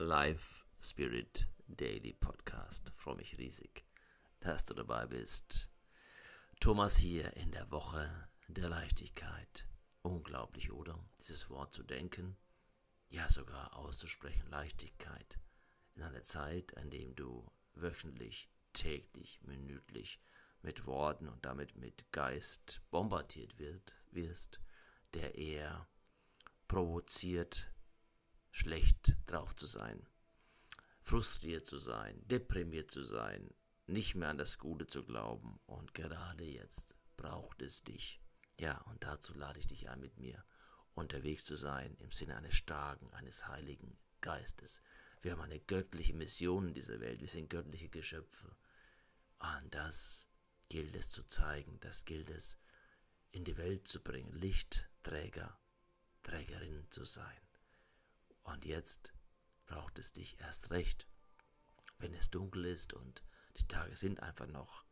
Live Spirit Daily Podcast. freue mich riesig, dass du dabei bist. Thomas hier in der Woche der Leichtigkeit. Unglaublich, oder? Dieses Wort zu denken, ja sogar auszusprechen, Leichtigkeit. In einer Zeit, an dem du wöchentlich, täglich, minütlich mit Worten und damit mit Geist bombardiert wird, wirst, der eher provoziert, schlecht drauf zu sein, frustriert zu sein, deprimiert zu sein, nicht mehr an das Gute zu glauben. Und gerade jetzt braucht es dich. Ja, und dazu lade ich dich ein, mit mir unterwegs zu sein im Sinne eines starken, eines heiligen Geistes. Wir haben eine göttliche Mission in dieser Welt. Wir sind göttliche Geschöpfe. Und das gilt es zu zeigen, das gilt es in die Welt zu bringen, Lichtträger, Trägerin zu sein. Und jetzt braucht es dich erst recht, wenn es dunkel ist und die Tage sind einfach noch,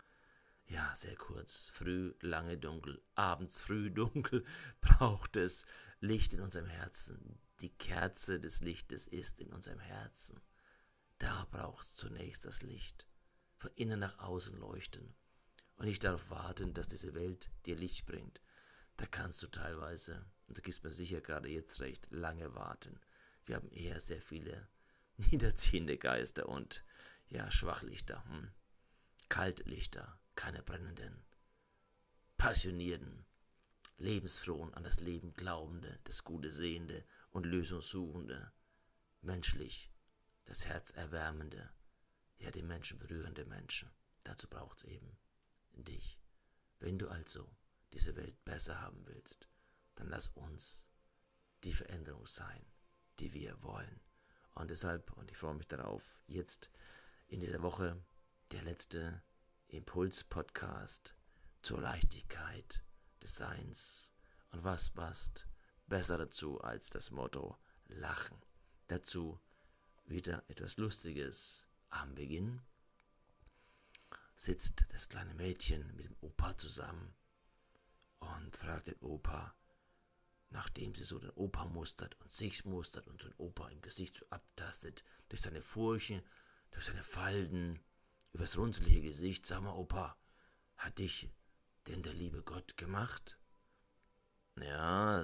ja, sehr kurz, früh, lange dunkel, abends früh dunkel, braucht es Licht in unserem Herzen. Die Kerze des Lichtes ist in unserem Herzen. Da braucht es zunächst das Licht. Von innen nach außen leuchten. Und ich darf warten, dass diese Welt dir Licht bringt. Da kannst du teilweise, und du gibst mir sicher gerade jetzt recht, lange warten. Wir haben eher sehr viele niederziehende Geister und ja, Schwachlichter, hm? Kaltlichter, keine brennenden, passionierten, lebensfrohen, an das Leben glaubende, das Gute sehende und lösungssuchende, menschlich, das Herz erwärmende, ja, den Menschen berührende Menschen. Dazu braucht es eben dich. Wenn du also diese Welt besser haben willst, dann lass uns die Veränderung sein die wir wollen. Und deshalb, und ich freue mich darauf, jetzt in dieser Woche der letzte Impuls-Podcast zur Leichtigkeit des Seins. Und was passt besser dazu als das Motto Lachen? Dazu wieder etwas Lustiges am Beginn. Sitzt das kleine Mädchen mit dem Opa zusammen und fragt den Opa, nachdem sie so den Opa mustert und sich mustert und den Opa im Gesicht so abtastet, durch seine Furchen, durch seine Falten, übers runzelige Gesicht, sag mal, Opa, hat dich denn der liebe Gott gemacht? Ja,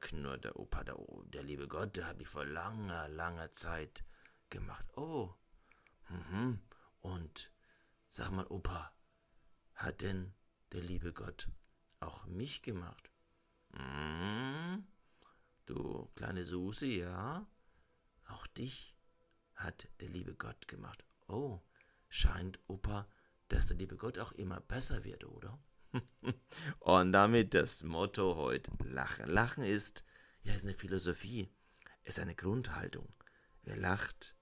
knurrt der Opa, der, der liebe Gott, der hat mich vor langer, langer Zeit gemacht. Oh, mhm. Und sag mal, Opa, hat denn der liebe Gott auch mich gemacht? Hm, du kleine Susi, ja? Auch dich hat der liebe Gott gemacht. Oh, scheint, Opa, dass der liebe Gott auch immer besser wird, oder? Und damit das Motto heute Lachen. Lachen ist, ja, ist eine Philosophie, ist eine Grundhaltung. Wer lacht,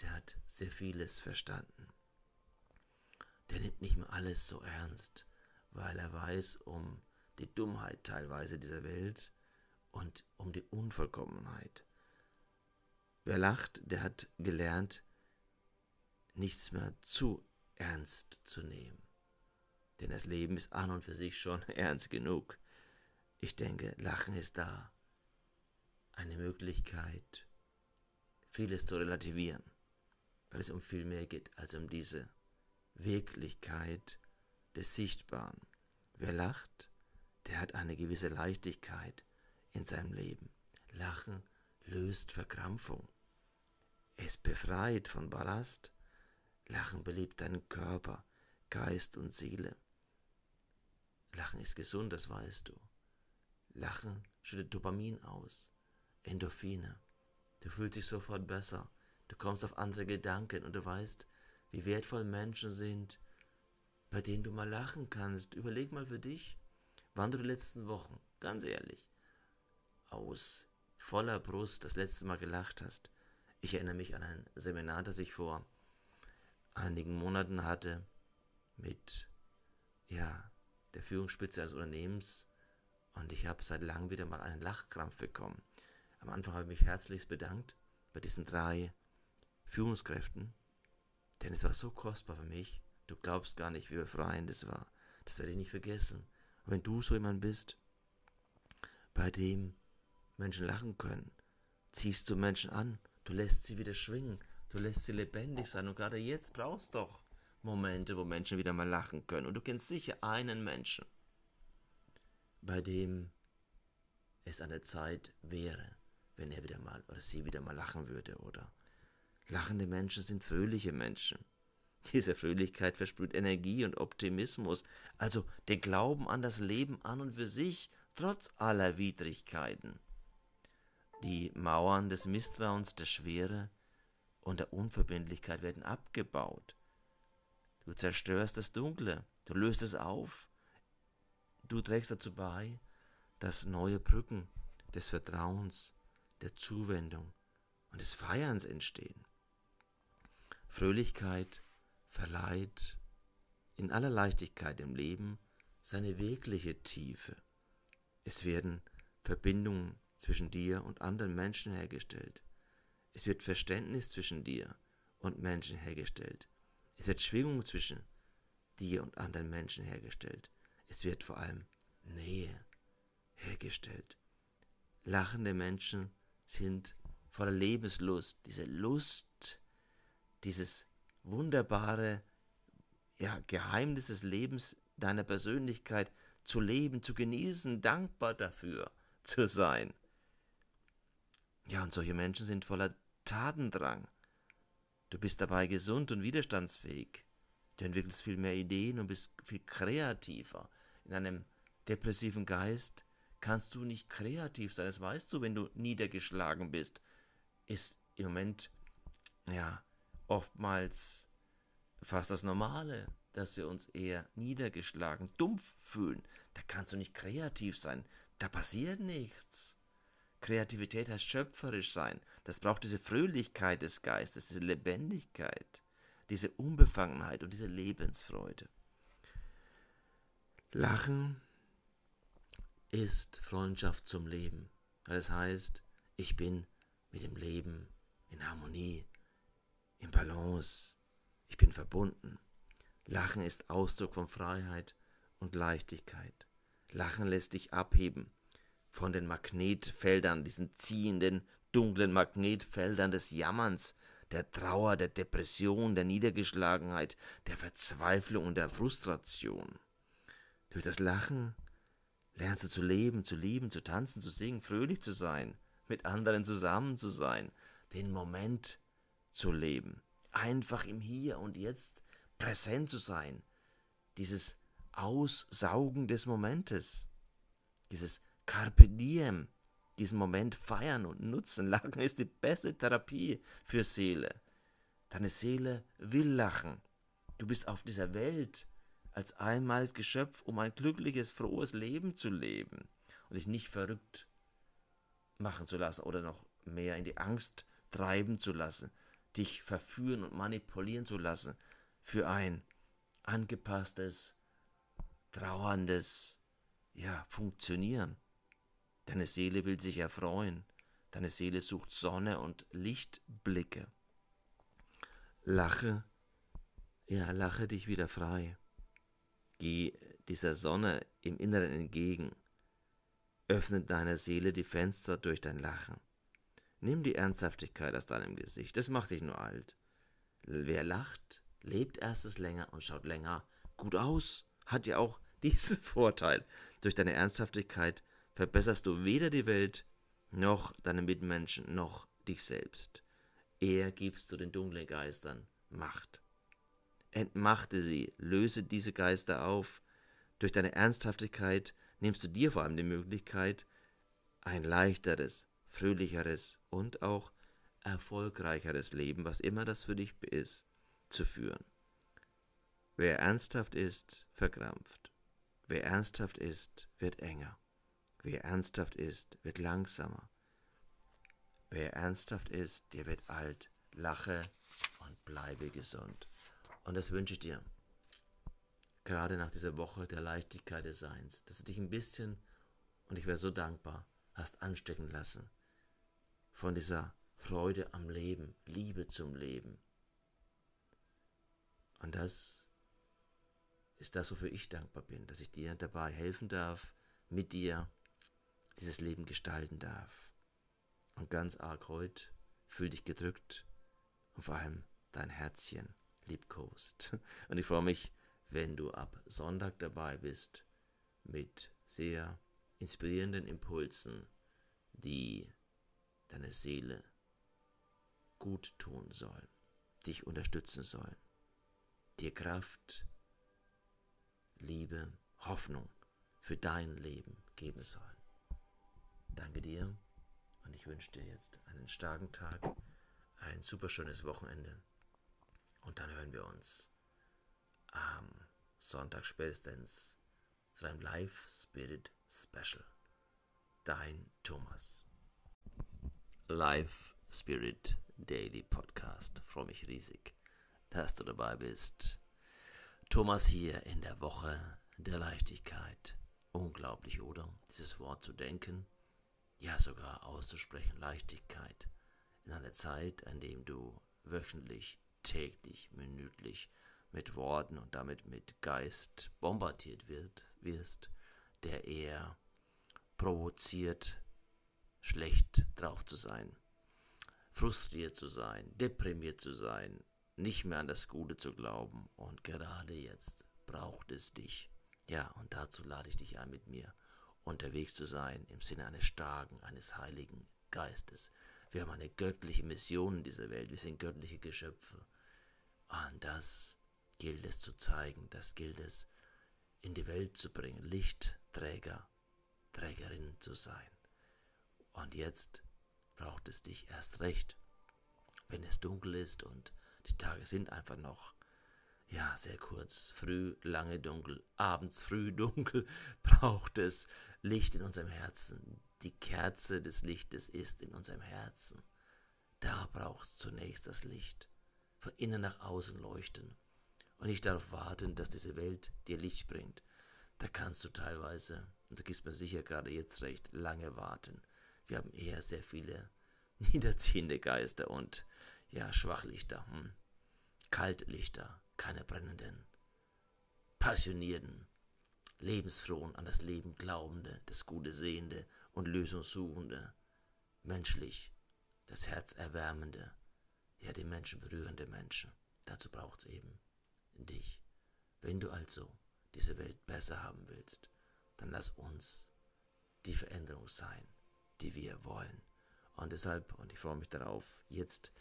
der hat sehr vieles verstanden. Der nimmt nicht mehr alles so ernst, weil er weiß um die Dummheit teilweise dieser Welt und um die Unvollkommenheit. Wer lacht, der hat gelernt, nichts mehr zu ernst zu nehmen. Denn das Leben ist an und für sich schon ernst genug. Ich denke, Lachen ist da eine Möglichkeit, vieles zu relativieren, weil es um viel mehr geht als um diese Wirklichkeit des Sichtbaren. Wer lacht, der hat eine gewisse Leichtigkeit in seinem Leben. Lachen löst Verkrampfung. Es befreit von Ballast. Lachen belebt deinen Körper, Geist und Seele. Lachen ist gesund, das weißt du. Lachen schüttet Dopamin aus, Endorphine. Du fühlst dich sofort besser. Du kommst auf andere Gedanken und du weißt, wie wertvoll Menschen sind, bei denen du mal lachen kannst. Überleg mal für dich, wann du die letzten Wochen, ganz ehrlich, aus voller Brust das letzte Mal gelacht hast. Ich erinnere mich an ein Seminar, das ich vor einigen Monaten hatte mit ja, der Führungsspitze eines Unternehmens und ich habe seit langem wieder mal einen Lachkrampf bekommen. Am Anfang habe ich mich herzlichst bedankt bei diesen drei Führungskräften, denn es war so kostbar für mich. Du glaubst gar nicht, wie befreiend es war. Das werde ich nicht vergessen. Wenn du so jemand bist, bei dem Menschen lachen können, ziehst du Menschen an, Du lässt sie wieder schwingen. Du lässt sie lebendig sein. Und gerade jetzt brauchst du doch Momente, wo Menschen wieder mal lachen können. Und du kennst sicher einen Menschen, bei dem es an der Zeit wäre, wenn er wieder mal oder sie wieder mal lachen würde, oder? Lachende Menschen sind fröhliche Menschen. Diese Fröhlichkeit versprüht Energie und Optimismus, also den Glauben an das Leben an und für sich, trotz aller Widrigkeiten. Die Mauern des Misstrauens, der Schwere und der Unverbindlichkeit werden abgebaut. Du zerstörst das Dunkle, du löst es auf, du trägst dazu bei, dass neue Brücken des Vertrauens, der Zuwendung und des Feierns entstehen. Fröhlichkeit verleiht in aller Leichtigkeit im Leben seine wirkliche Tiefe. Es werden Verbindungen zwischen dir und anderen Menschen hergestellt. Es wird Verständnis zwischen dir und Menschen hergestellt. Es wird Schwingung zwischen dir und anderen Menschen hergestellt. Es wird vor allem Nähe hergestellt. Lachende Menschen sind voller Lebenslust, diese Lust, dieses wunderbare ja, Geheimnis des Lebens deiner Persönlichkeit zu leben, zu genießen, dankbar dafür zu sein. Ja, und solche Menschen sind voller Tatendrang. Du bist dabei gesund und widerstandsfähig. Du entwickelst viel mehr Ideen und bist viel kreativer. In einem depressiven Geist kannst du nicht kreativ sein. Das weißt du, wenn du niedergeschlagen bist. Ist im Moment, ja, oftmals fast das Normale, dass wir uns eher niedergeschlagen, dumpf fühlen. Da kannst du nicht kreativ sein. Da passiert nichts. Kreativität heißt schöpferisch sein. Das braucht diese Fröhlichkeit des Geistes, diese Lebendigkeit, diese Unbefangenheit und diese Lebensfreude. Lachen ist Freundschaft zum Leben. Das heißt, ich bin mit dem Leben in Harmonie, in Balance. Ich bin verbunden. Lachen ist Ausdruck von Freiheit und Leichtigkeit. Lachen lässt dich abheben von den Magnetfeldern, diesen ziehenden, dunklen Magnetfeldern des Jammerns, der Trauer, der Depression, der Niedergeschlagenheit, der Verzweiflung und der Frustration. Durch das Lachen lernst du zu leben, zu lieben, zu tanzen, zu singen, fröhlich zu sein, mit anderen zusammen zu sein, den Moment zu leben, einfach im Hier und Jetzt präsent zu sein, dieses Aussaugen des Momentes, dieses Carpe diem, diesen Moment feiern und nutzen. Lachen ist die beste Therapie für Seele. Deine Seele will lachen. Du bist auf dieser Welt als einmaliges Geschöpf, um ein glückliches, frohes Leben zu leben und dich nicht verrückt machen zu lassen oder noch mehr in die Angst treiben zu lassen, dich verführen und manipulieren zu lassen für ein angepasstes, trauerndes, ja, Funktionieren. Deine Seele will sich erfreuen, deine Seele sucht Sonne und Lichtblicke. Lache, ja, lache dich wieder frei. Geh dieser Sonne im Inneren entgegen. Öffne deiner Seele die Fenster durch dein Lachen. Nimm die Ernsthaftigkeit aus deinem Gesicht, das macht dich nur alt. Wer lacht, lebt erstes länger und schaut länger gut aus. Hat ja auch diesen Vorteil. Durch deine Ernsthaftigkeit verbesserst du weder die Welt, noch deine Mitmenschen, noch dich selbst. Eher gibst du den dunklen Geistern Macht. Entmachte sie, löse diese Geister auf. Durch deine Ernsthaftigkeit nimmst du dir vor allem die Möglichkeit, ein leichteres, fröhlicheres und auch erfolgreicheres Leben, was immer das für dich ist, zu führen. Wer ernsthaft ist, verkrampft. Wer ernsthaft ist, wird enger. Wer ernsthaft ist, wird langsamer. Wer ernsthaft ist, der wird alt. Lache und bleibe gesund. Und das wünsche ich dir. Gerade nach dieser Woche der Leichtigkeit des Seins, dass du dich ein bisschen, und ich wäre so dankbar, hast anstecken lassen von dieser Freude am Leben, Liebe zum Leben. Und das ist das, wofür ich dankbar bin, dass ich dir dabei helfen darf, mit dir dieses Leben gestalten darf. Und ganz arg heute fühl dich gedrückt und vor allem dein Herzchen liebkost. Und ich freue mich, wenn du ab Sonntag dabei bist mit sehr inspirierenden Impulsen, die deine Seele gut tun sollen, dich unterstützen sollen, dir Kraft, Liebe, Hoffnung für dein Leben geben sollen. Danke dir und ich wünsche dir jetzt einen starken Tag, ein super schönes Wochenende und dann hören wir uns am Sonntag spätestens zu einem Live Spirit Special. Dein Thomas. Live Spirit Daily Podcast. Freue mich riesig, dass du dabei bist. Thomas hier in der Woche der Leichtigkeit. Unglaublich, oder? Dieses Wort zu denken, ja sogar auszusprechen, Leichtigkeit. In einer Zeit, an dem du wöchentlich, täglich, minütlich mit Worten und damit mit Geist bombardiert wird, wirst, der eher provoziert, schlecht drauf zu sein, frustriert zu sein, deprimiert zu sein, nicht mehr an das Gute zu glauben. Und gerade jetzt braucht es dich. Ja, und dazu lade ich dich ein, mit mir unterwegs zu sein im Sinne eines starken, eines heiligen Geistes. Wir haben eine göttliche Mission in dieser Welt. Wir sind göttliche Geschöpfe. Und das gilt es zu zeigen, das gilt es in die Welt zu bringen, Lichtträger, Trägerin zu sein. Und jetzt braucht es dich erst recht, wenn es dunkel ist und die Tage sind einfach noch, ja, sehr kurz, früh, lange dunkel, abends früh dunkel, braucht es Licht in unserem Herzen. Die Kerze des Lichtes ist in unserem Herzen. Da braucht es zunächst das Licht. Von innen nach außen leuchten. Und nicht darauf warten, dass diese Welt dir Licht bringt. Da kannst du teilweise, und du gibst mir sicher gerade jetzt recht, lange warten. Wir haben eher sehr viele niederziehende Geister und ja, Schwachlichter, hm. Kaltlichter, keine brennenden, passionierten, lebensfrohen, an das Leben glaubende, das Gute sehende und lösungssuchende, menschlich, das Herz erwärmende, ja, den Menschen berührende Menschen. Dazu braucht es eben dich. Wenn du also diese Welt besser haben willst, dann lass uns die Veränderung sein, die wir wollen. Und deshalb, und ich freue mich darauf, jetzt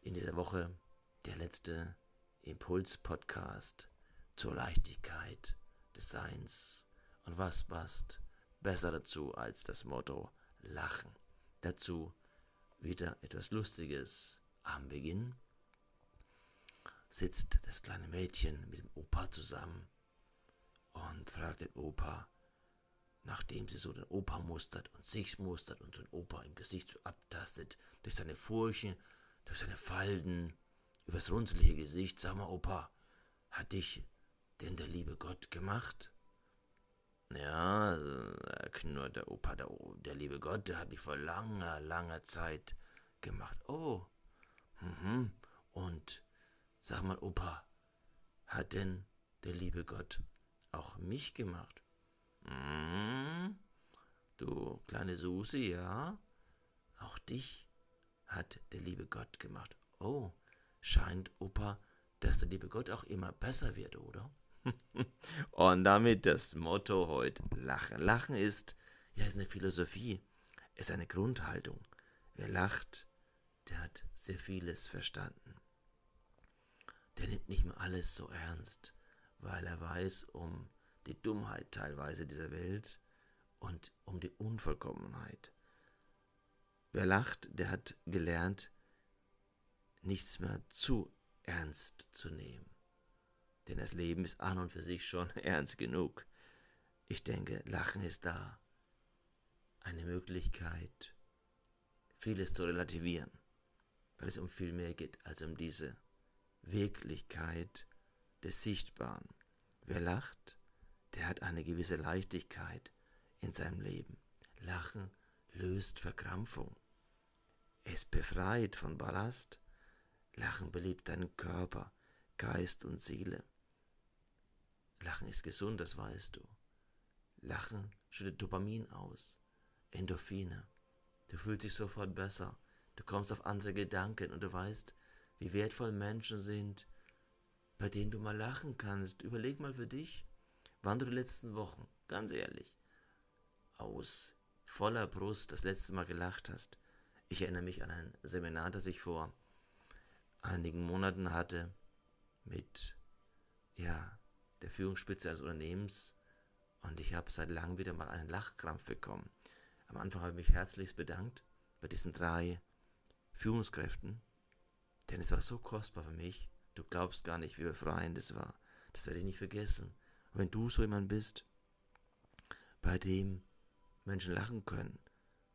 in dieser Woche der letzte Impuls-Podcast zur Leichtigkeit des Seins. Und was passt besser dazu als das Motto Lachen? Dazu wieder etwas Lustiges am Beginn. Sitzt das kleine Mädchen mit dem Opa zusammen und fragt den Opa, nachdem sie so den Opa mustert und sich mustert und den Opa im Gesicht so abtastet, durch seine Furchen, durch seine Falten, übers runzelige Gesicht, sag mal, Opa, hat dich denn der liebe Gott gemacht? Ja, also, knurrt der Opa, der, der liebe Gott, der hat mich vor langer, langer Zeit gemacht. Oh, mhm. Und sag mal, Opa, hat denn der liebe Gott auch mich gemacht? Hm, du kleine Susi, ja? Auch dich hat der liebe Gott gemacht. Oh, scheint Opa, dass der liebe Gott auch immer besser wird, oder? Und damit das Motto heute Lachen. Lachen ist, ja, ist eine Philosophie, ist eine Grundhaltung. Wer lacht, der hat sehr vieles verstanden. Der nimmt nicht mehr alles so ernst, weil er weiß um die Dummheit teilweise dieser Welt und um die Unvollkommenheit. Wer lacht, der hat gelernt, nichts mehr zu ernst zu nehmen. Denn das Leben ist an und für sich schon ernst genug. Ich denke, Lachen ist da. Eine Möglichkeit, vieles zu relativieren, weil es um viel mehr geht als um diese Wirklichkeit des Sichtbaren. Wer lacht, der hat eine gewisse Leichtigkeit in seinem Leben. Lachen löst Verkrampfung. Es befreit von Ballast. Lachen belebt deinen Körper, Geist und Seele. Lachen ist gesund, das weißt du. Lachen schüttet Dopamin aus, Endorphine. Du fühlst dich sofort besser. Du kommst auf andere Gedanken und du weißt, wie wertvoll Menschen sind, bei denen du mal lachen kannst. Überleg mal für dich, wann du die letzten Wochen, ganz ehrlich, aus voller Brust das letzte Mal gelacht hast. Ich erinnere mich an ein Seminar, das ich vor einigen Monaten hatte mit ja, der Führungsspitze eines Unternehmens und ich habe seit langem wieder mal einen Lachkrampf bekommen. Am Anfang habe ich mich herzlichst bedankt bei diesen drei Führungskräften, denn es war so kostbar für mich. Du glaubst gar nicht, wie befreiend es war. Das werde ich nicht vergessen. Und wenn du so jemand bist, bei dem Menschen lachen können,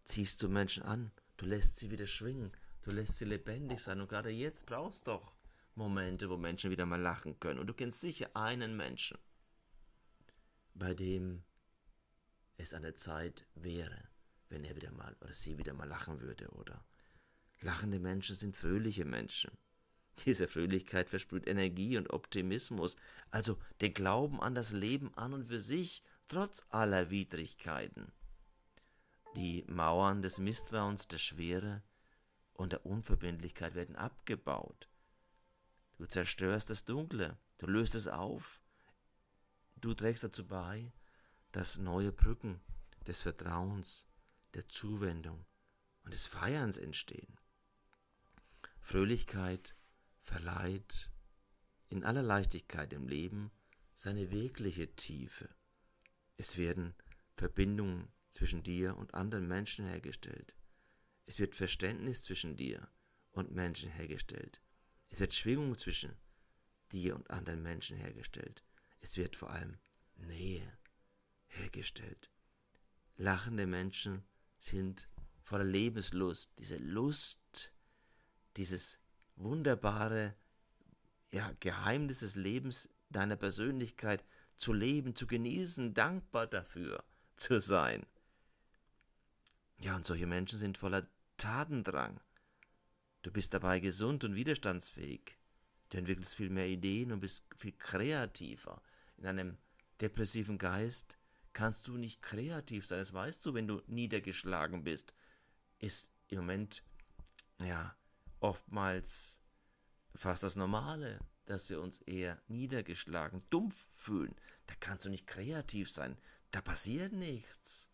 ziehst du Menschen an, du lässt sie wieder schwingen, du lässt sie lebendig sein. Und gerade jetzt brauchst du doch Momente, wo Menschen wieder mal lachen können. Und du kennst sicher einen Menschen, bei dem es an der Zeit wäre, wenn er wieder mal oder sie wieder mal lachen würde, oder? Lachende Menschen sind fröhliche Menschen. Diese Fröhlichkeit versprüht Energie und Optimismus, also den Glauben an das Leben an und für sich, trotz aller Widrigkeiten. Die Mauern des Misstrauens, der Schwere und der Unverbindlichkeit werden abgebaut. Du zerstörst das Dunkle, du löst es auf, du trägst dazu bei, dass neue Brücken des Vertrauens, der Zuwendung und des Feierns entstehen. Fröhlichkeit verleiht in aller Leichtigkeit im Leben seine wirkliche Tiefe. Es werden Verbindungen zwischen dir und anderen Menschen hergestellt. Es wird Verständnis zwischen dir und Menschen hergestellt. Es wird Schwingung zwischen dir und anderen Menschen hergestellt. Es wird vor allem Nähe hergestellt. Lachende Menschen sind voller Lebenslust, diese Lust, dieses wunderbare ja, Geheimnis des Lebens, deiner Persönlichkeit zu leben, zu genießen, dankbar dafür zu sein. Ja, und solche Menschen sind voller Tatendrang. Du bist dabei gesund und widerstandsfähig. Du entwickelst viel mehr Ideen und bist viel kreativer. In einem depressiven Geist kannst du nicht kreativ sein. Das weißt du, wenn du niedergeschlagen bist. Ist im Moment, ja, oftmals fast das Normale, dass wir uns eher niedergeschlagen, dumpf fühlen. Da kannst du nicht kreativ sein. Da passiert nichts.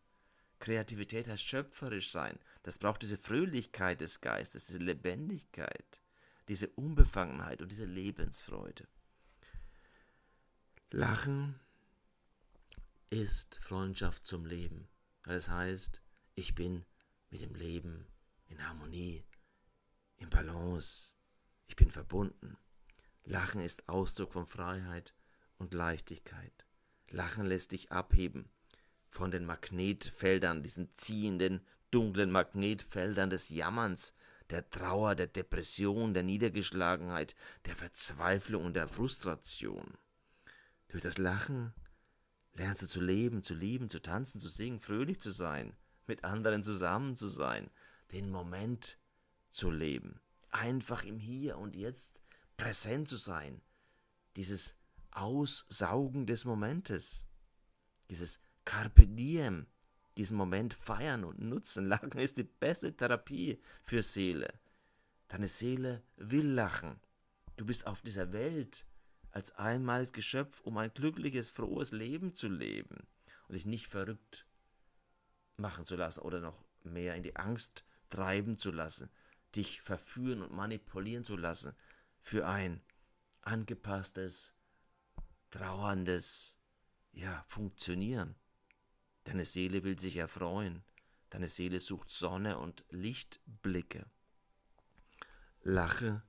Kreativität heißt schöpferisch sein. Das braucht diese Fröhlichkeit des Geistes, diese Lebendigkeit, diese Unbefangenheit und diese Lebensfreude. Lachen ist Freundschaft zum Leben. Das heißt, ich bin mit dem Leben in Harmonie, in Balance, ich bin verbunden. Lachen ist Ausdruck von Freiheit und Leichtigkeit. Lachen lässt dich abheben von den Magnetfeldern, diesen ziehenden, dunklen Magnetfeldern des Jammerns, der Trauer, der Depression, der Niedergeschlagenheit, der Verzweiflung und der Frustration. Durch das Lachen lernst du zu leben, zu lieben, zu tanzen, zu singen, fröhlich zu sein, mit anderen zusammen zu sein, den Moment zu leben, einfach im Hier und Jetzt präsent zu sein, dieses Aussaugen des Momentes, dieses Carpe diem, diesen Moment feiern und nutzen. Lachen ist die beste Therapie für Seele. Deine Seele will lachen. Du bist auf dieser Welt als einmaliges Geschöpf, um ein glückliches, frohes Leben zu leben und dich nicht verrückt machen zu lassen oder noch mehr in die Angst treiben zu lassen, dich verführen und manipulieren zu lassen für ein angepasstes, trauerndes, ja, Funktionieren. Deine Seele will sich erfreuen. Deine Seele sucht Sonne und Lichtblicke. Lache,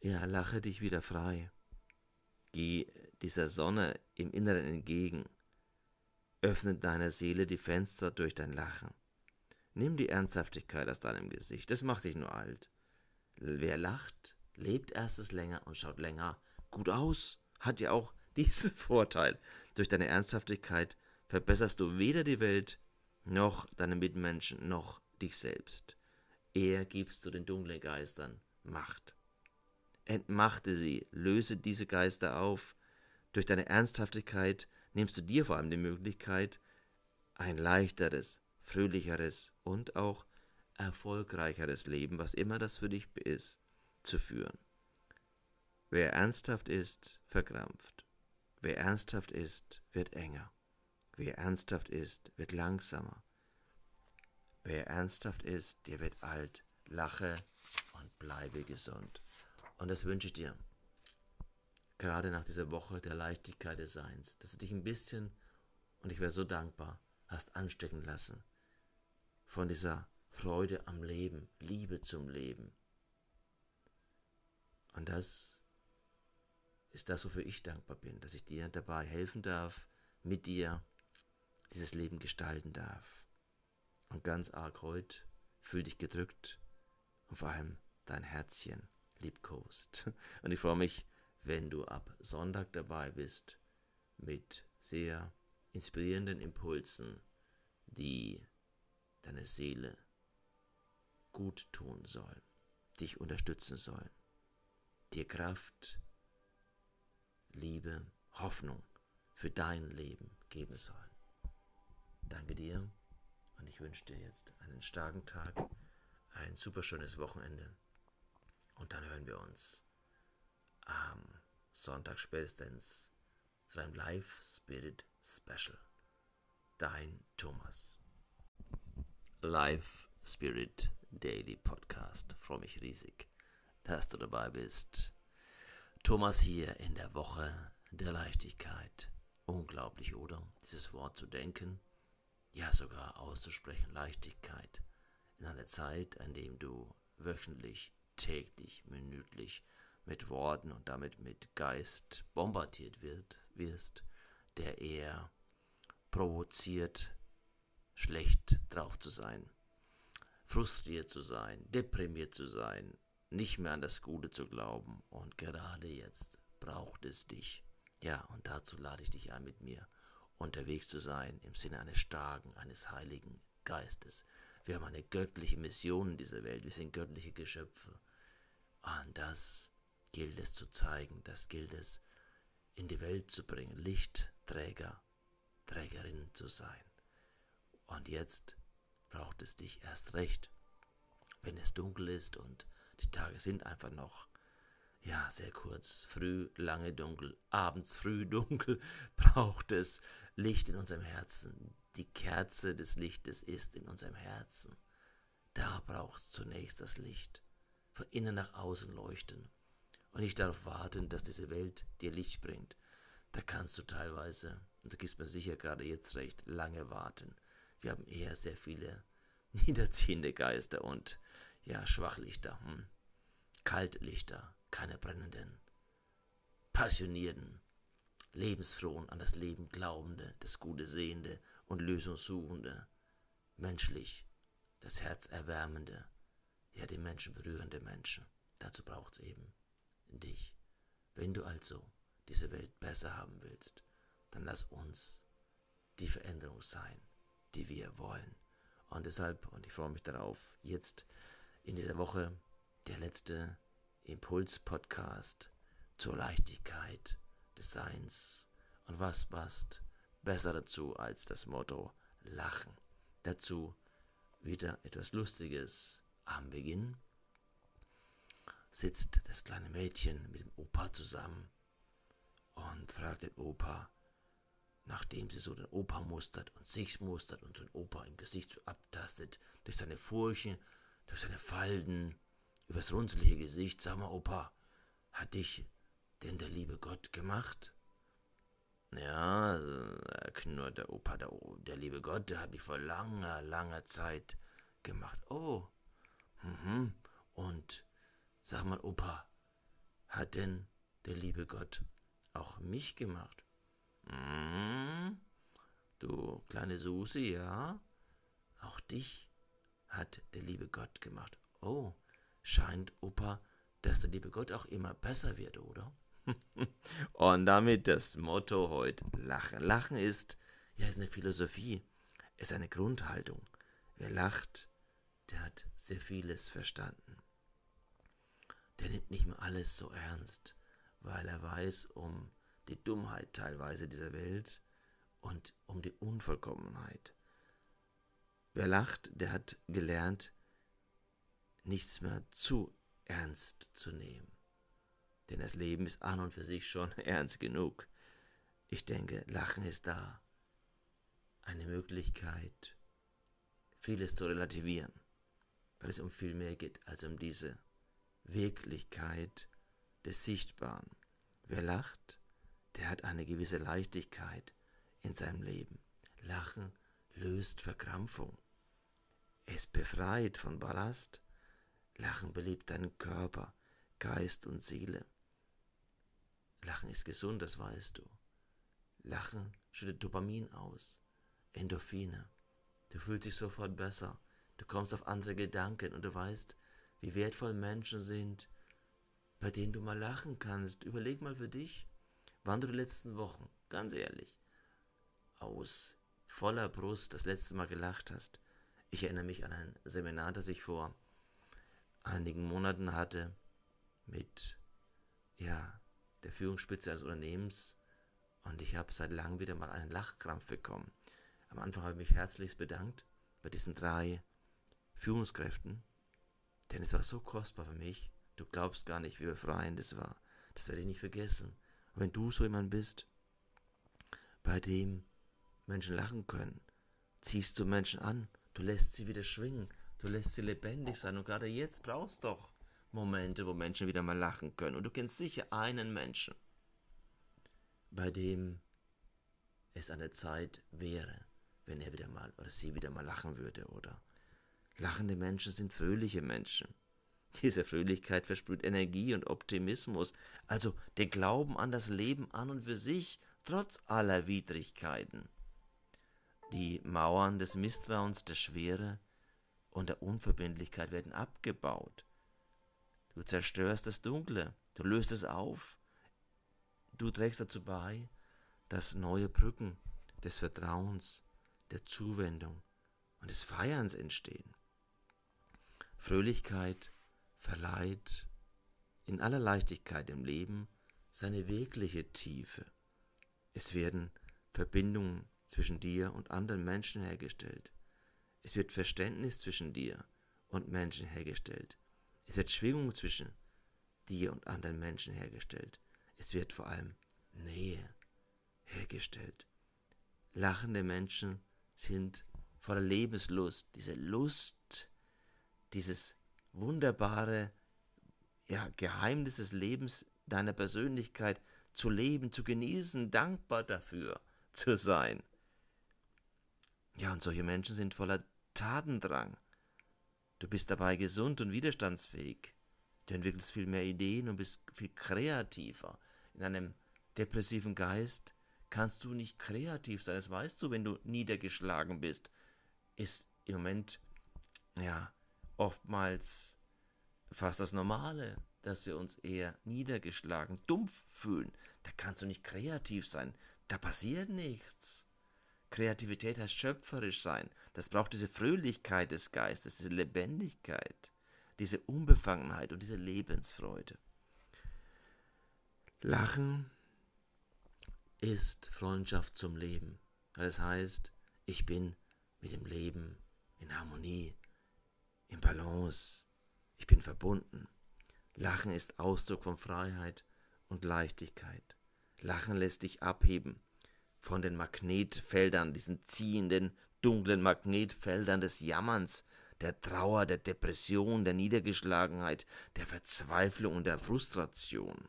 ja, lache dich wieder frei. Geh dieser Sonne im Inneren entgegen. Öffne deiner Seele die Fenster durch dein Lachen. Nimm die Ernsthaftigkeit aus deinem Gesicht. Das macht dich nur alt. Wer lacht, lebt erstes länger und schaut länger gut aus. Hat ja auch diesen Vorteil. Durch deine Ernsthaftigkeit verbesserst du weder die Welt, noch deine Mitmenschen, noch dich selbst. Eher gibst du den dunklen Geistern Macht. Entmachte sie, löse diese Geister auf. Durch deine Ernsthaftigkeit nimmst du dir vor allem die Möglichkeit, ein leichteres, fröhlicheres und auch erfolgreicheres Leben, was immer das für dich ist, zu führen. Wer ernsthaft ist, verkrampft. Wer ernsthaft ist, wird enger. Wer ernsthaft ist, wird langsamer. Wer ernsthaft ist, der wird alt. Lache und bleibe gesund. Und das wünsche ich dir. Gerade nach dieser Woche der Leichtigkeit des Seins, dass du dich ein bisschen, und ich wäre so dankbar, hast anstecken lassen von dieser Freude am Leben, Liebe zum Leben. Und das ist das, wofür ich dankbar bin, dass ich dir dabei helfen darf, mit dir dieses Leben gestalten darf. Und ganz arg heute fühl dich gedrückt und vor allem dein Herzchen liebkost. Und ich freue mich, wenn du ab Sonntag dabei bist mit sehr inspirierenden Impulsen, die deine Seele gut tun sollen, dich unterstützen sollen, dir Kraft, Liebe, Hoffnung für dein Leben geben sollen. Danke dir und ich wünsche dir jetzt einen starken Tag, ein super schönes Wochenende und dann hören wir uns am Sonntag spätestens zu einem Live Spirit Special. Dein Thomas. Live Spirit Daily Podcast. Freue mich riesig, dass du dabei bist. Thomas hier in der Woche der Leichtigkeit. Unglaublich, oder? Dieses Wort zu denken, ja sogar auszusprechen, Leichtigkeit. In einer Zeit, an dem du wöchentlich, täglich, minütlich mit Worten und damit mit Geist bombardiert wird, wirst, der eher provoziert, schlecht drauf zu sein, frustriert zu sein, deprimiert zu sein, nicht mehr an das Gute zu glauben. Und gerade jetzt braucht es dich. Ja, und dazu lade ich dich ein, mit mir unterwegs zu sein im Sinne eines starken, eines heiligen Geistes. Wir haben eine göttliche Mission in dieser Welt. Wir sind göttliche Geschöpfe. Und das gilt es zu zeigen, das gilt es in die Welt zu bringen, Lichtträger, Trägerin zu sein. Und jetzt braucht es dich erst recht, wenn es dunkel ist und die Tage sind einfach noch, ja, sehr kurz, früh, lange dunkel, abends früh dunkel, braucht es Licht in unserem Herzen. Die Kerze des Lichtes ist in unserem Herzen. Da braucht es zunächst das Licht. Von innen nach außen leuchten. Und nicht darauf warten, dass diese Welt dir Licht bringt. Da kannst du teilweise, und du gibst mir sicher gerade jetzt recht, lange warten. Wir haben eher sehr viele niederziehende Geister und ja, Schwachlichter, hm. Kaltlichter, keine brennenden, passionierten, lebensfrohen, an das Leben glaubende, das Gute sehende und lösungssuchende, menschlich, das Herz erwärmende, ja, den Menschen berührende Menschen. Dazu braucht es eben dich. Wenn du also diese Welt besser haben willst, dann lass uns die Veränderung sein, die wir wollen. Und deshalb, und ich freue mich darauf, jetzt in dieser Woche der letzte Impuls-Podcast zur Leichtigkeit des Seins. Und was passt besser dazu als das Motto Lachen? Dazu wieder etwas Lustiges am Beginn. Sitzt das kleine Mädchen mit dem Opa zusammen und fragt den Opa, nachdem sie so den Opa mustert und sich mustert und den Opa im Gesicht so abtastet, durch seine Furchen, durch seine Falten, übers runzelige Gesicht. Sag mal, Opa, hat dich denn der liebe Gott gemacht? Ja, äh, knurrt der Opa, der, der liebe Gott, der hat mich vor langer, langer Zeit gemacht. Oh, mhm. Und sag mal, Opa, hat denn der liebe Gott auch mich gemacht? Mhm. Du kleine Susi, ja? Auch dich hat der liebe Gott gemacht. Oh, scheint, Opa, dass der liebe Gott auch immer besser wird, oder? Und damit das Motto heute Lachen. Lachen ist, ja, ist eine Philosophie, ist eine Grundhaltung. Wer lacht, der hat sehr vieles verstanden. Der nimmt nicht mehr alles so ernst, weil er weiß um die Dummheit teilweise dieser Welt und um die Unvollkommenheit. Wer lacht, der hat gelernt, nichts mehr zu ernst zu nehmen. Denn das Leben ist an und für sich schon ernst genug. Ich denke, Lachen ist da. Eine Möglichkeit, vieles zu relativieren, weil es um viel mehr geht als um diese Wirklichkeit des Sichtbaren. Wer lacht, der hat eine gewisse Leichtigkeit in seinem Leben. Lachen löst Verkrampfung. Es befreit von Ballast. Lachen belebt deinen Körper, Geist und Seele. Lachen ist gesund, das weißt du. Lachen schüttet Dopamin aus, Endorphine. Du fühlst dich sofort besser. Du kommst auf andere Gedanken und du weißt, wie wertvoll Menschen sind, bei denen du mal lachen kannst. Überleg mal für dich, wann du die letzten Wochen, ganz ehrlich, aus voller Brust das letzte Mal gelacht hast. Ich erinnere mich an ein Seminar, das ich vor einigen Monaten hatte mit ja, der Führungsspitze eines Unternehmens und ich habe seit langem wieder mal einen Lachkrampf bekommen. Am Anfang habe ich mich herzlichst bedankt bei diesen drei Führungskräften, denn es war so kostbar für mich. Du glaubst gar nicht, wie befreiend es war. Das werde ich nicht vergessen. Wenn du so jemand bist, bei dem Menschen lachen können, ziehst du Menschen an, du lässt sie wieder schwingen, du lässt sie lebendig sein. Und gerade jetzt brauchst du doch Momente, wo Menschen wieder mal lachen können. Und du kennst sicher einen Menschen, bei dem es eine Zeit wäre, wenn er wieder mal oder sie wieder mal lachen würde, oder? Lachende Menschen sind fröhliche Menschen. Diese Fröhlichkeit versprüht Energie und Optimismus, also den Glauben an das Leben an und für sich, trotz aller Widrigkeiten. Die Mauern des Misstrauens, der Schwere und der Unverbindlichkeit werden abgebaut. Du zerstörst das Dunkle, du löst es auf, du trägst dazu bei, dass neue Brücken des Vertrauens, der Zuwendung und des Feierns entstehen. Fröhlichkeit verleiht in aller Leichtigkeit im Leben seine wirkliche Tiefe. Es werden Verbindungen zwischen dir und anderen Menschen hergestellt. Es wird Verständnis zwischen dir und Menschen hergestellt. Es wird Schwingung zwischen dir und anderen Menschen hergestellt. Es wird vor allem Nähe hergestellt. Lachende Menschen sind voller Lebenslust, diese Lust, dieses wunderbare ja, Geheimnis des Lebens deiner Persönlichkeit zu leben, zu genießen, dankbar dafür zu sein. Ja, und solche Menschen sind voller Tatendrang. Du bist dabei gesund und widerstandsfähig. Du entwickelst viel mehr Ideen und bist viel kreativer. In einem depressiven Geist kannst du nicht kreativ sein. Das weißt du, wenn du niedergeschlagen bist. Ist im Moment, ja, oftmals fast das Normale, dass wir uns eher niedergeschlagen, dumpf fühlen. Da kannst du nicht kreativ sein. Da passiert nichts. Kreativität heißt schöpferisch sein. Das braucht diese Fröhlichkeit des Geistes, diese Lebendigkeit, diese Unbefangenheit und diese Lebensfreude. Lachen ist Freundschaft zum Leben. Das heißt, ich bin mit dem Leben in Harmonie, in Balance, ich bin verbunden. Lachen ist Ausdruck von Freiheit und Leichtigkeit. Lachen lässt dich abheben von den Magnetfeldern, diesen ziehenden, dunklen Magnetfeldern des Jammerns, der Trauer, der Depression, der Niedergeschlagenheit, der Verzweiflung und der Frustration.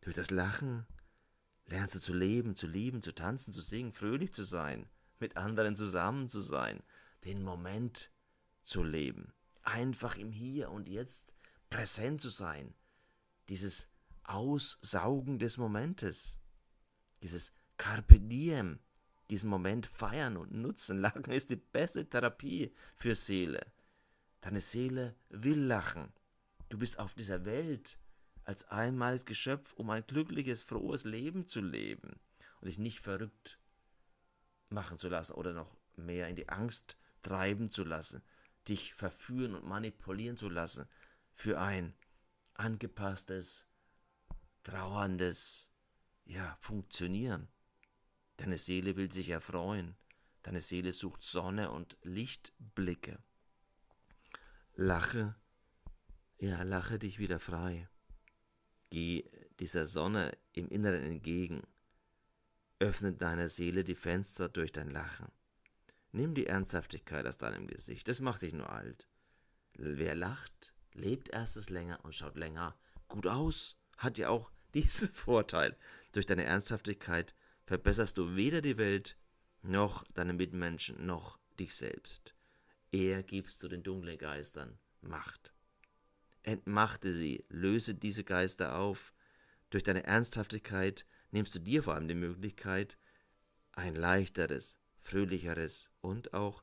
Durch das Lachen lernst du zu leben, zu lieben, zu tanzen, zu singen, fröhlich zu sein, mit anderen zusammen zu sein, den Moment zu leben, einfach im Hier und Jetzt präsent zu sein, dieses Aussaugen des Momentes, dieses Carpe diem, diesen Moment feiern und nutzen. Lachen ist die beste Therapie für Seele. Deine Seele will lachen. Du bist auf dieser Welt als einmaliges Geschöpf, um ein glückliches, frohes Leben zu leben und dich nicht verrückt machen zu lassen oder noch mehr in die Angst treiben zu lassen, dich verführen und manipulieren zu lassen für ein angepasstes, trauerndes, ja, Funktionieren. Deine Seele will sich erfreuen. Deine Seele sucht Sonne und Lichtblicke. Lache Ja, lache dich wieder frei. Geh dieser Sonne im Inneren entgegen. Öffne deiner Seele die Fenster durch dein Lachen. Nimm die Ernsthaftigkeit aus deinem Gesicht, das macht dich nur alt. Wer lacht, lebt erstes länger und schaut länger gut aus. Hat ja auch diesen Vorteil. Durch deine Ernsthaftigkeit verbesserst du weder die Welt, noch deine Mitmenschen, noch dich selbst. Eher gibst du den dunklen Geistern Macht. Entmachte sie, löse diese Geister auf. Durch deine Ernsthaftigkeit nimmst du dir vor allem die Möglichkeit, ein leichteres, fröhlicheres und auch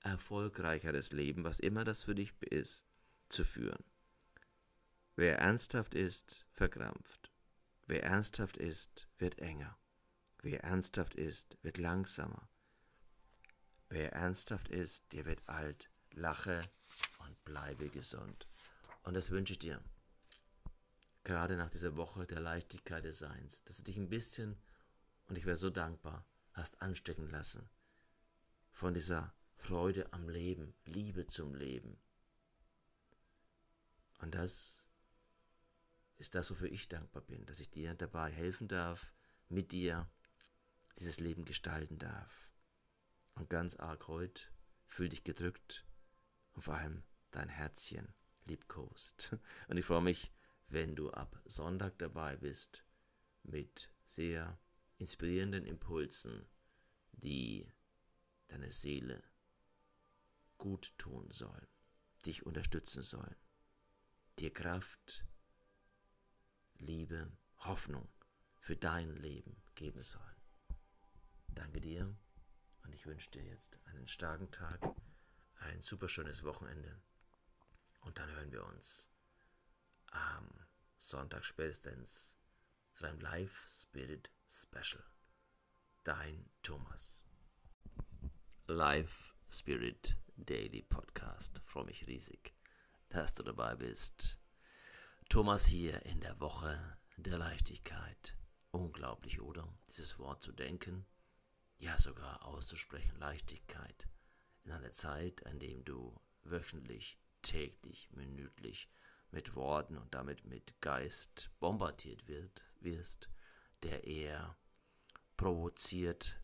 erfolgreicheres Leben, was immer das für dich ist, zu führen. Wer ernsthaft ist, verkrampft. Wer ernsthaft ist, wird enger. Wer ernsthaft ist, wird langsamer. Wer ernsthaft ist, der wird alt. Lache und bleibe gesund. Und das wünsche ich dir. Gerade nach dieser Woche der Leichtigkeit des Seins, dass du dich ein bisschen, und ich wäre so dankbar, hast anstecken lassen von dieser Freude am Leben, Liebe zum Leben. Und das ist das, wofür ich dankbar bin, dass ich dir dabei helfen darf, mit dir dieses Leben gestalten darf. Und ganz arg heute fühl dich gedrückt und vor allem dein Herzchen liebkost. Und ich freue mich, wenn du ab Sonntag dabei bist mit sehr inspirierenden Impulsen, die deine Seele gut tun sollen, dich unterstützen sollen, dir Kraft, Liebe, Hoffnung für dein Leben geben sollen. Danke dir und ich wünsche dir jetzt einen starken Tag, ein super schönes Wochenende und dann hören wir uns am Sonntag spätestens zu einem Live Spirit Special. Dein Thomas. Live Spirit Daily Podcast. Freue mich riesig, dass du dabei bist. Thomas hier in der Woche der Leichtigkeit. Unglaublich, oder? Dieses Wort zu denken, ja sogar auszusprechen, Leichtigkeit. In einer Zeit, an dem du wöchentlich täglich, minütlich mit Worten und damit mit Geist bombardiert wird, wirst, der eher provoziert,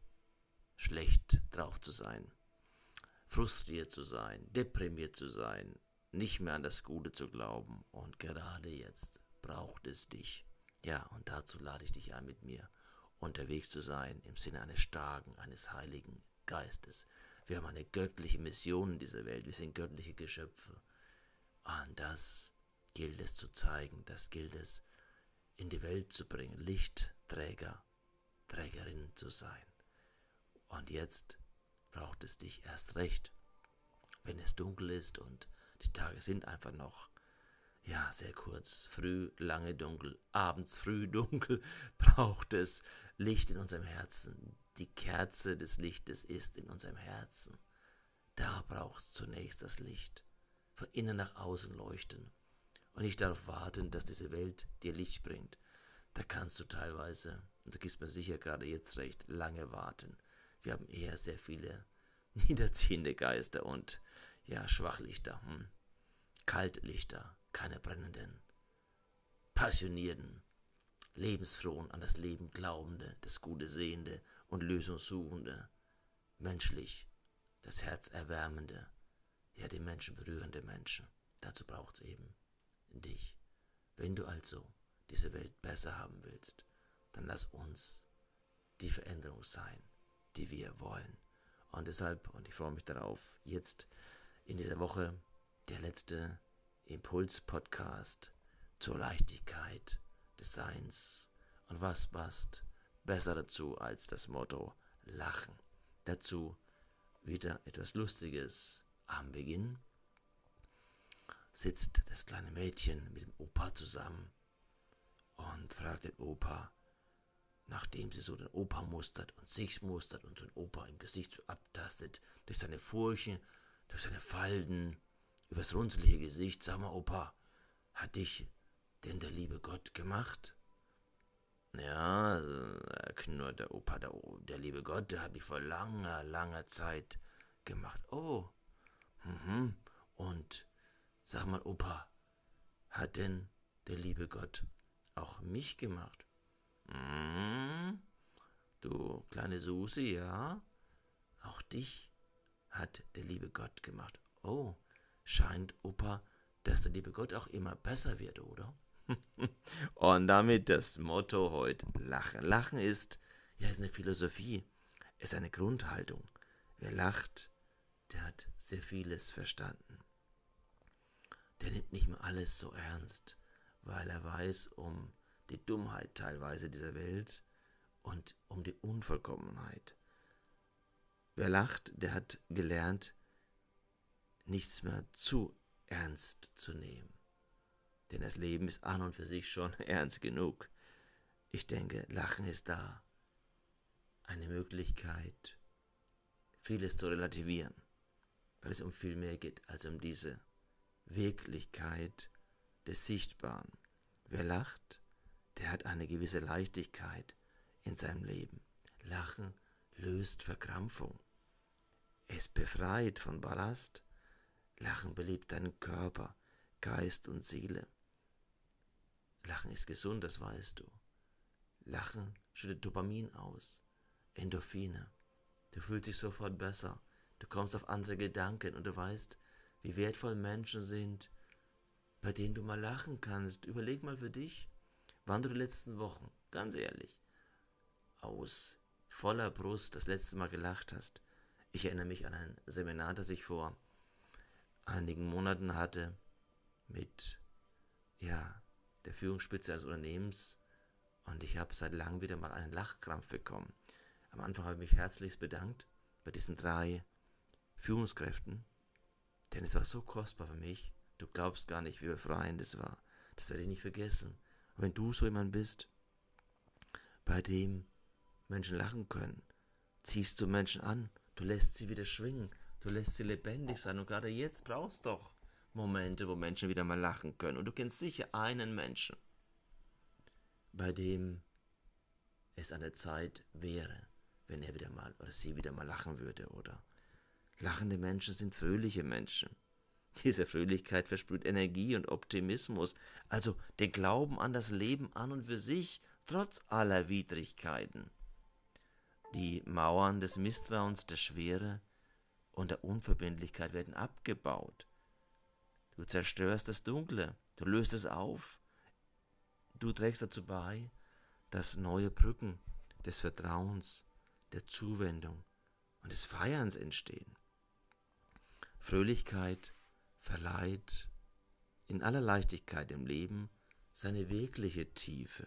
schlecht drauf zu sein, frustriert zu sein, deprimiert zu sein, nicht mehr an das Gute zu glauben. Und gerade jetzt braucht es dich. Ja, und dazu lade ich dich ein, mit mir unterwegs zu sein im Sinne eines starken, eines heiligen Geistes. Wir haben eine göttliche Mission in dieser Welt. Wir sind göttliche Geschöpfe. Und das gilt es zu zeigen, das gilt es in die Welt zu bringen, Lichtträger, Trägerin zu sein. Und jetzt braucht es dich erst recht, wenn es dunkel ist und die Tage sind einfach noch, ja, sehr kurz, früh, lange dunkel, abends früh dunkel, braucht es Licht in unserem Herzen. Die Kerze des Lichtes ist in unserem Herzen. Da braucht es zunächst das Licht von innen nach außen leuchten und nicht darauf warten, dass diese Welt dir Licht bringt. Da kannst du teilweise, und du gibst mir sicher gerade jetzt recht, lange warten. Wir haben eher sehr viele niederziehende Geister und ja, Schwachlichter, hm? Kaltlichter, keine brennenden, passionierten, lebensfrohen, an das Leben glaubende, das Gute sehende und lösungssuchende, menschlich, das Herz erwärmende, ja die Menschen berührende Menschen. Dazu braucht es eben dich. Wenn du also diese Welt besser haben willst, dann lass uns die Veränderung sein, die wir wollen. Und deshalb, und ich freue mich darauf, jetzt in dieser Woche der letzte Impuls-Podcast zur Leichtigkeit des Seins. Und was passt besser dazu als das Motto Lachen? Dazu wieder etwas Lustiges, am Beginn sitzt das kleine Mädchen mit dem Opa zusammen und fragt den Opa, nachdem sie so den Opa mustert und sich mustert und den Opa im Gesicht so abtastet, durch seine Furchen, durch seine Falten, übers runzelige Gesicht, sag mal, Opa, hat dich denn der liebe Gott gemacht? Ja, also, knurrt der Opa, der, der liebe Gott, der hat mich vor langer, langer Zeit gemacht. Oh, Mhm. Und sag mal, Opa, hat denn der liebe Gott auch mich gemacht? Hm, du kleine Susi, ja? Auch dich hat der liebe Gott gemacht. Oh, scheint Opa, dass der liebe Gott auch immer besser wird, oder? Und damit das Motto heute Lachen. Lachen ist, ja, ist eine Philosophie, ist eine Grundhaltung. Wer lacht, der hat sehr vieles verstanden. Der nimmt nicht mehr alles so ernst, weil er weiß um die Dummheit teilweise dieser Welt und um die Unvollkommenheit. Wer lacht, der hat gelernt, nichts mehr zu ernst zu nehmen. Denn das Leben ist an und für sich schon ernst genug. Ich denke, Lachen ist da eine Möglichkeit, vieles zu relativieren, weil es um viel mehr geht als um diese Wirklichkeit des Sichtbaren. Wer lacht, der hat eine gewisse Leichtigkeit in seinem Leben. Lachen löst Verkrampfung. Es befreit von Ballast. Lachen belebt deinen Körper, Geist und Seele. Lachen ist gesund, das weißt du. Lachen schüttet Dopamin aus, Endorphine. Du fühlst dich sofort besser. Du kommst auf andere Gedanken und du weißt, wie wertvoll Menschen sind, bei denen du mal lachen kannst. Überleg mal für dich, wann du die letzten Wochen, ganz ehrlich, aus voller Brust das letzte Mal gelacht hast. Ich erinnere mich an ein Seminar, das ich vor einigen Monaten hatte mit ja, der Führungsspitze eines Unternehmens und ich habe seit langem wieder mal einen Lachkrampf bekommen. Am Anfang habe ich mich herzlichst bedankt bei diesen drei Führungskräften, denn es war so kostbar für mich. Du glaubst gar nicht, wie befreiend es war. Das werde ich nicht vergessen. Und wenn du so jemand bist, bei dem Menschen lachen können, ziehst du Menschen an, du lässt sie wieder schwingen, du lässt sie lebendig sein. Und gerade jetzt brauchst du doch Momente, wo Menschen wieder mal lachen können. Und du kennst sicher einen Menschen, bei dem es an der Zeit wäre, wenn er wieder mal oder sie wieder mal lachen würde, oder? Lachende Menschen sind fröhliche Menschen. Diese Fröhlichkeit versprüht Energie und Optimismus, also den Glauben an das Leben an und für sich, trotz aller Widrigkeiten. Die Mauern des Misstrauens, der Schwere und der Unverbindlichkeit werden abgebaut. Du zerstörst das Dunkle, du löst es auf, du trägst dazu bei, dass neue Brücken des Vertrauens, der Zuwendung und des Feierns entstehen. Fröhlichkeit verleiht in aller Leichtigkeit im Leben seine wirkliche Tiefe.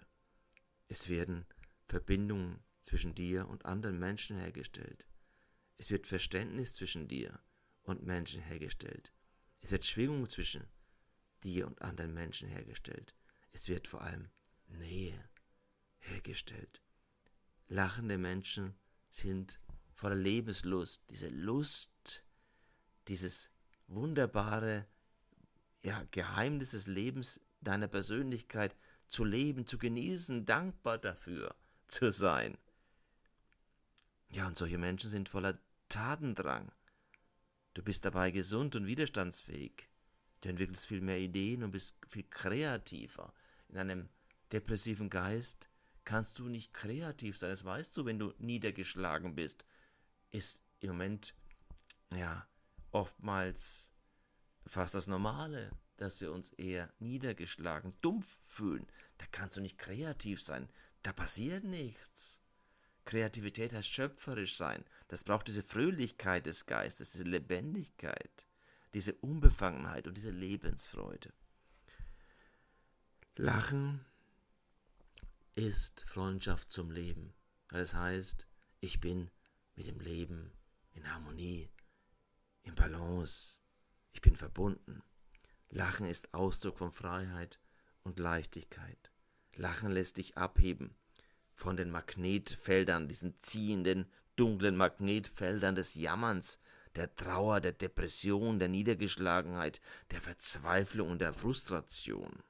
Es werden Verbindungen zwischen dir und anderen Menschen hergestellt. Es wird Verständnis zwischen dir und Menschen hergestellt. Es wird Schwingung zwischen dir und anderen Menschen hergestellt. Es wird vor allem Nähe hergestellt. Lachende Menschen sind voller Lebenslust, diese Lust, dieses wunderbare ja, Geheimnis des Lebens, deiner Persönlichkeit zu leben, zu genießen, dankbar dafür zu sein. Ja, und solche Menschen sind voller Tatendrang. Du bist dabei gesund und widerstandsfähig. Du entwickelst viel mehr Ideen und bist viel kreativer. In einem depressiven Geist kannst du nicht kreativ sein. Das weißt du, wenn du niedergeschlagen bist. Ist im Moment, ja, oftmals fast das Normale, dass wir uns eher niedergeschlagen, dumpf fühlen. Da kannst du nicht kreativ sein. Da passiert nichts. Kreativität heißt schöpferisch sein. Das braucht diese Fröhlichkeit des Geistes, diese Lebendigkeit, diese Unbefangenheit und diese Lebensfreude. Lachen ist Freundschaft zum Leben. Das heißt, ich bin mit dem Leben in Harmonie, in Balance. Ich bin verbunden. Lachen ist Ausdruck von Freiheit und Leichtigkeit. Lachen lässt dich abheben von den Magnetfeldern, diesen ziehenden, dunklen Magnetfeldern des Jammerns, der Trauer, der Depression, der Niedergeschlagenheit, der Verzweiflung und der Frustration.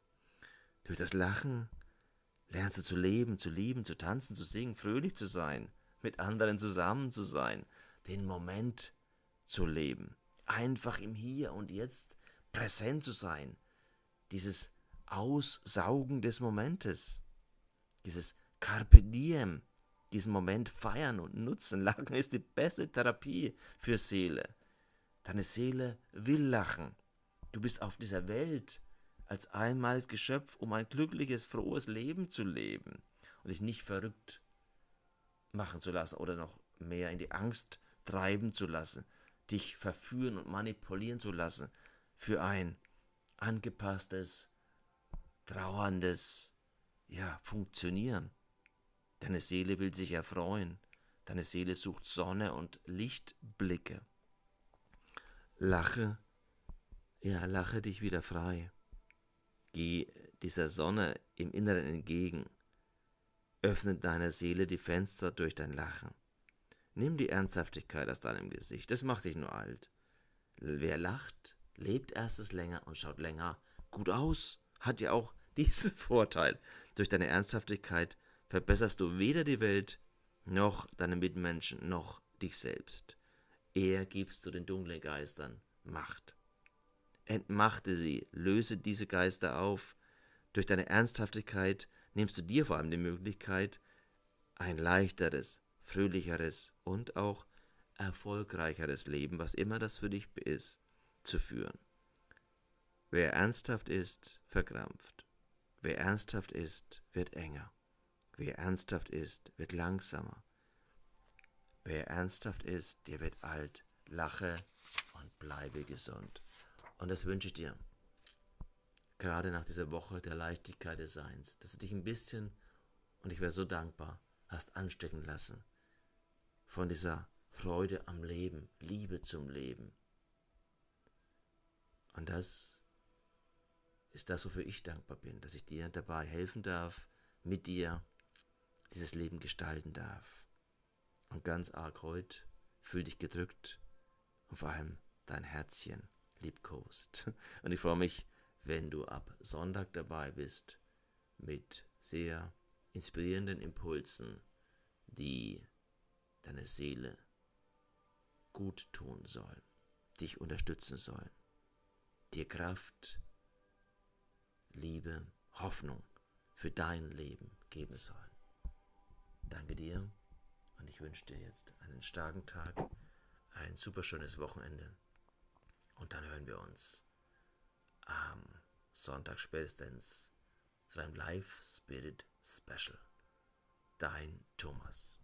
Durch das Lachen lernst du zu leben, zu lieben, zu tanzen, zu singen, fröhlich zu sein, mit anderen zusammen zu sein, den Moment zu leben, einfach im Hier und Jetzt präsent zu sein, dieses Aussaugen des Momentes. Dieses Carpe Diem, diesen Moment feiern und nutzen. Lachen ist die beste Therapie für Seele. Deine Seele will lachen. Du bist auf dieser Welt als einmaliges Geschöpf, um ein glückliches, frohes Leben zu leben und dich nicht verrückt machen zu lassen oder noch mehr in die Angst treiben zu lassen, dich verführen und manipulieren zu lassen für ein angepasstes, trauerndes, ja, Funktionieren. Deine Seele will sich erfreuen, deine Seele sucht Sonne und Lichtblicke. Lache, ja, lache dich wieder frei. Geh dieser Sonne im Inneren entgegen. Öffne deiner Seele die Fenster durch dein Lachen. Nimm die Ernsthaftigkeit aus deinem Gesicht, das macht dich nur alt. Wer lacht, lebt erstes länger und schaut länger gut aus. Hat ja auch diesen Vorteil. Durch deine Ernsthaftigkeit verbesserst du weder die Welt, noch deine Mitmenschen, noch dich selbst. Eher gibst du den dunklen Geistern Macht. Entmachte sie, löse diese Geister auf. Durch deine Ernsthaftigkeit nimmst du dir vor allem die Möglichkeit, ein leichteres, fröhlicheres und auch erfolgreicheres Leben, was immer das für dich ist, zu führen. Wer ernsthaft ist, verkrampft. Wer ernsthaft ist, wird enger. Wer ernsthaft ist, wird langsamer. Wer ernsthaft ist, der wird alt. Lache und bleibe gesund. Und das wünsche ich dir. Gerade nach dieser Woche der Leichtigkeit des Seins, dass du dich ein bisschen, und ich wäre so dankbar, hast anstecken lassen von dieser Freude am Leben, Liebe zum Leben. Und das ist das, wofür ich dankbar bin, dass ich dir dabei helfen darf, mit dir dieses Leben gestalten darf. Und ganz arg heute fühl dich gedrückt und vor allem dein Herzchen liebkost. Und ich freue mich, wenn du ab Sonntag dabei bist mit sehr inspirierenden Impulsen, die deine Seele gut tun sollen, dich unterstützen sollen, dir Kraft, Liebe, Hoffnung für dein Leben geben sollen. Danke dir und ich wünsche dir jetzt einen starken Tag, ein super schönes Wochenende und dann hören wir uns am Sonntag spätestens zu einem Live Spirit Special. Dein Thomas.